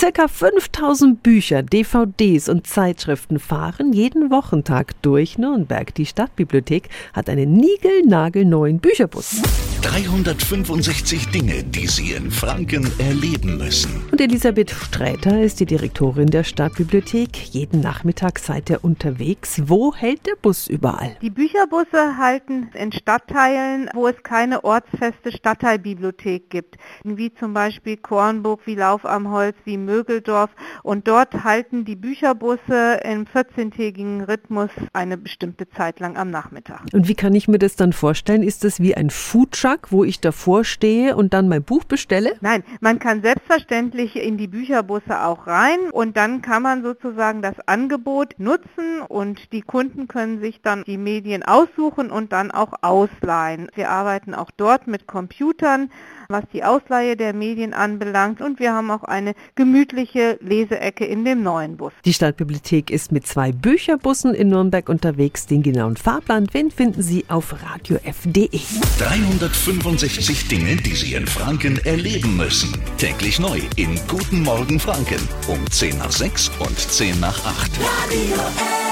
Circa 5000 Bücher, DVDs und Zeitschriften fahren jeden Wochentag durch Nürnberg. Die Stadtbibliothek hat einen niegelnagelneuen Bücherbus. 365 Dinge, die Sie in Franken erleben müssen. Und Elisabeth Sträter ist die Direktorin der Stadtbibliothek. Jeden Nachmittag seid ihr unterwegs. Wo hält der Bus überall? Die Bücherbusse halten in Stadtteilen, wo es keine ortsfeste Stadtteilbibliothek gibt, wie zum Beispiel Kornburg, wie Lauf am Holz, wie Mögeldorf. Und dort halten die Bücherbusse im 14-tägigen Rhythmus eine bestimmte Zeit lang am Nachmittag. Und wie kann ich mir das dann vorstellen? Ist das wie ein Foodtruck? Wo ich davor stehe und dann mein Buch bestelle? Nein, man kann selbstverständlich in die Bücherbusse auch rein und dann kann man sozusagen das Angebot nutzen und die Kunden können sich dann die Medien aussuchen und dann auch ausleihen. Wir arbeiten auch dort mit Computern, was die Ausleihe der Medien anbelangt und wir haben auch eine gemütliche Leseecke in dem neuen Bus. Die Stadtbibliothek ist mit zwei Bücherbussen in Nürnberg unterwegs. Den genauen Fahrplan finden Sie auf radiof.de. 365 Dinge, die Sie in Franken erleben müssen. Täglich neu in Guten Morgen Franken um 10 nach 6 und 10 nach 8. Radio F.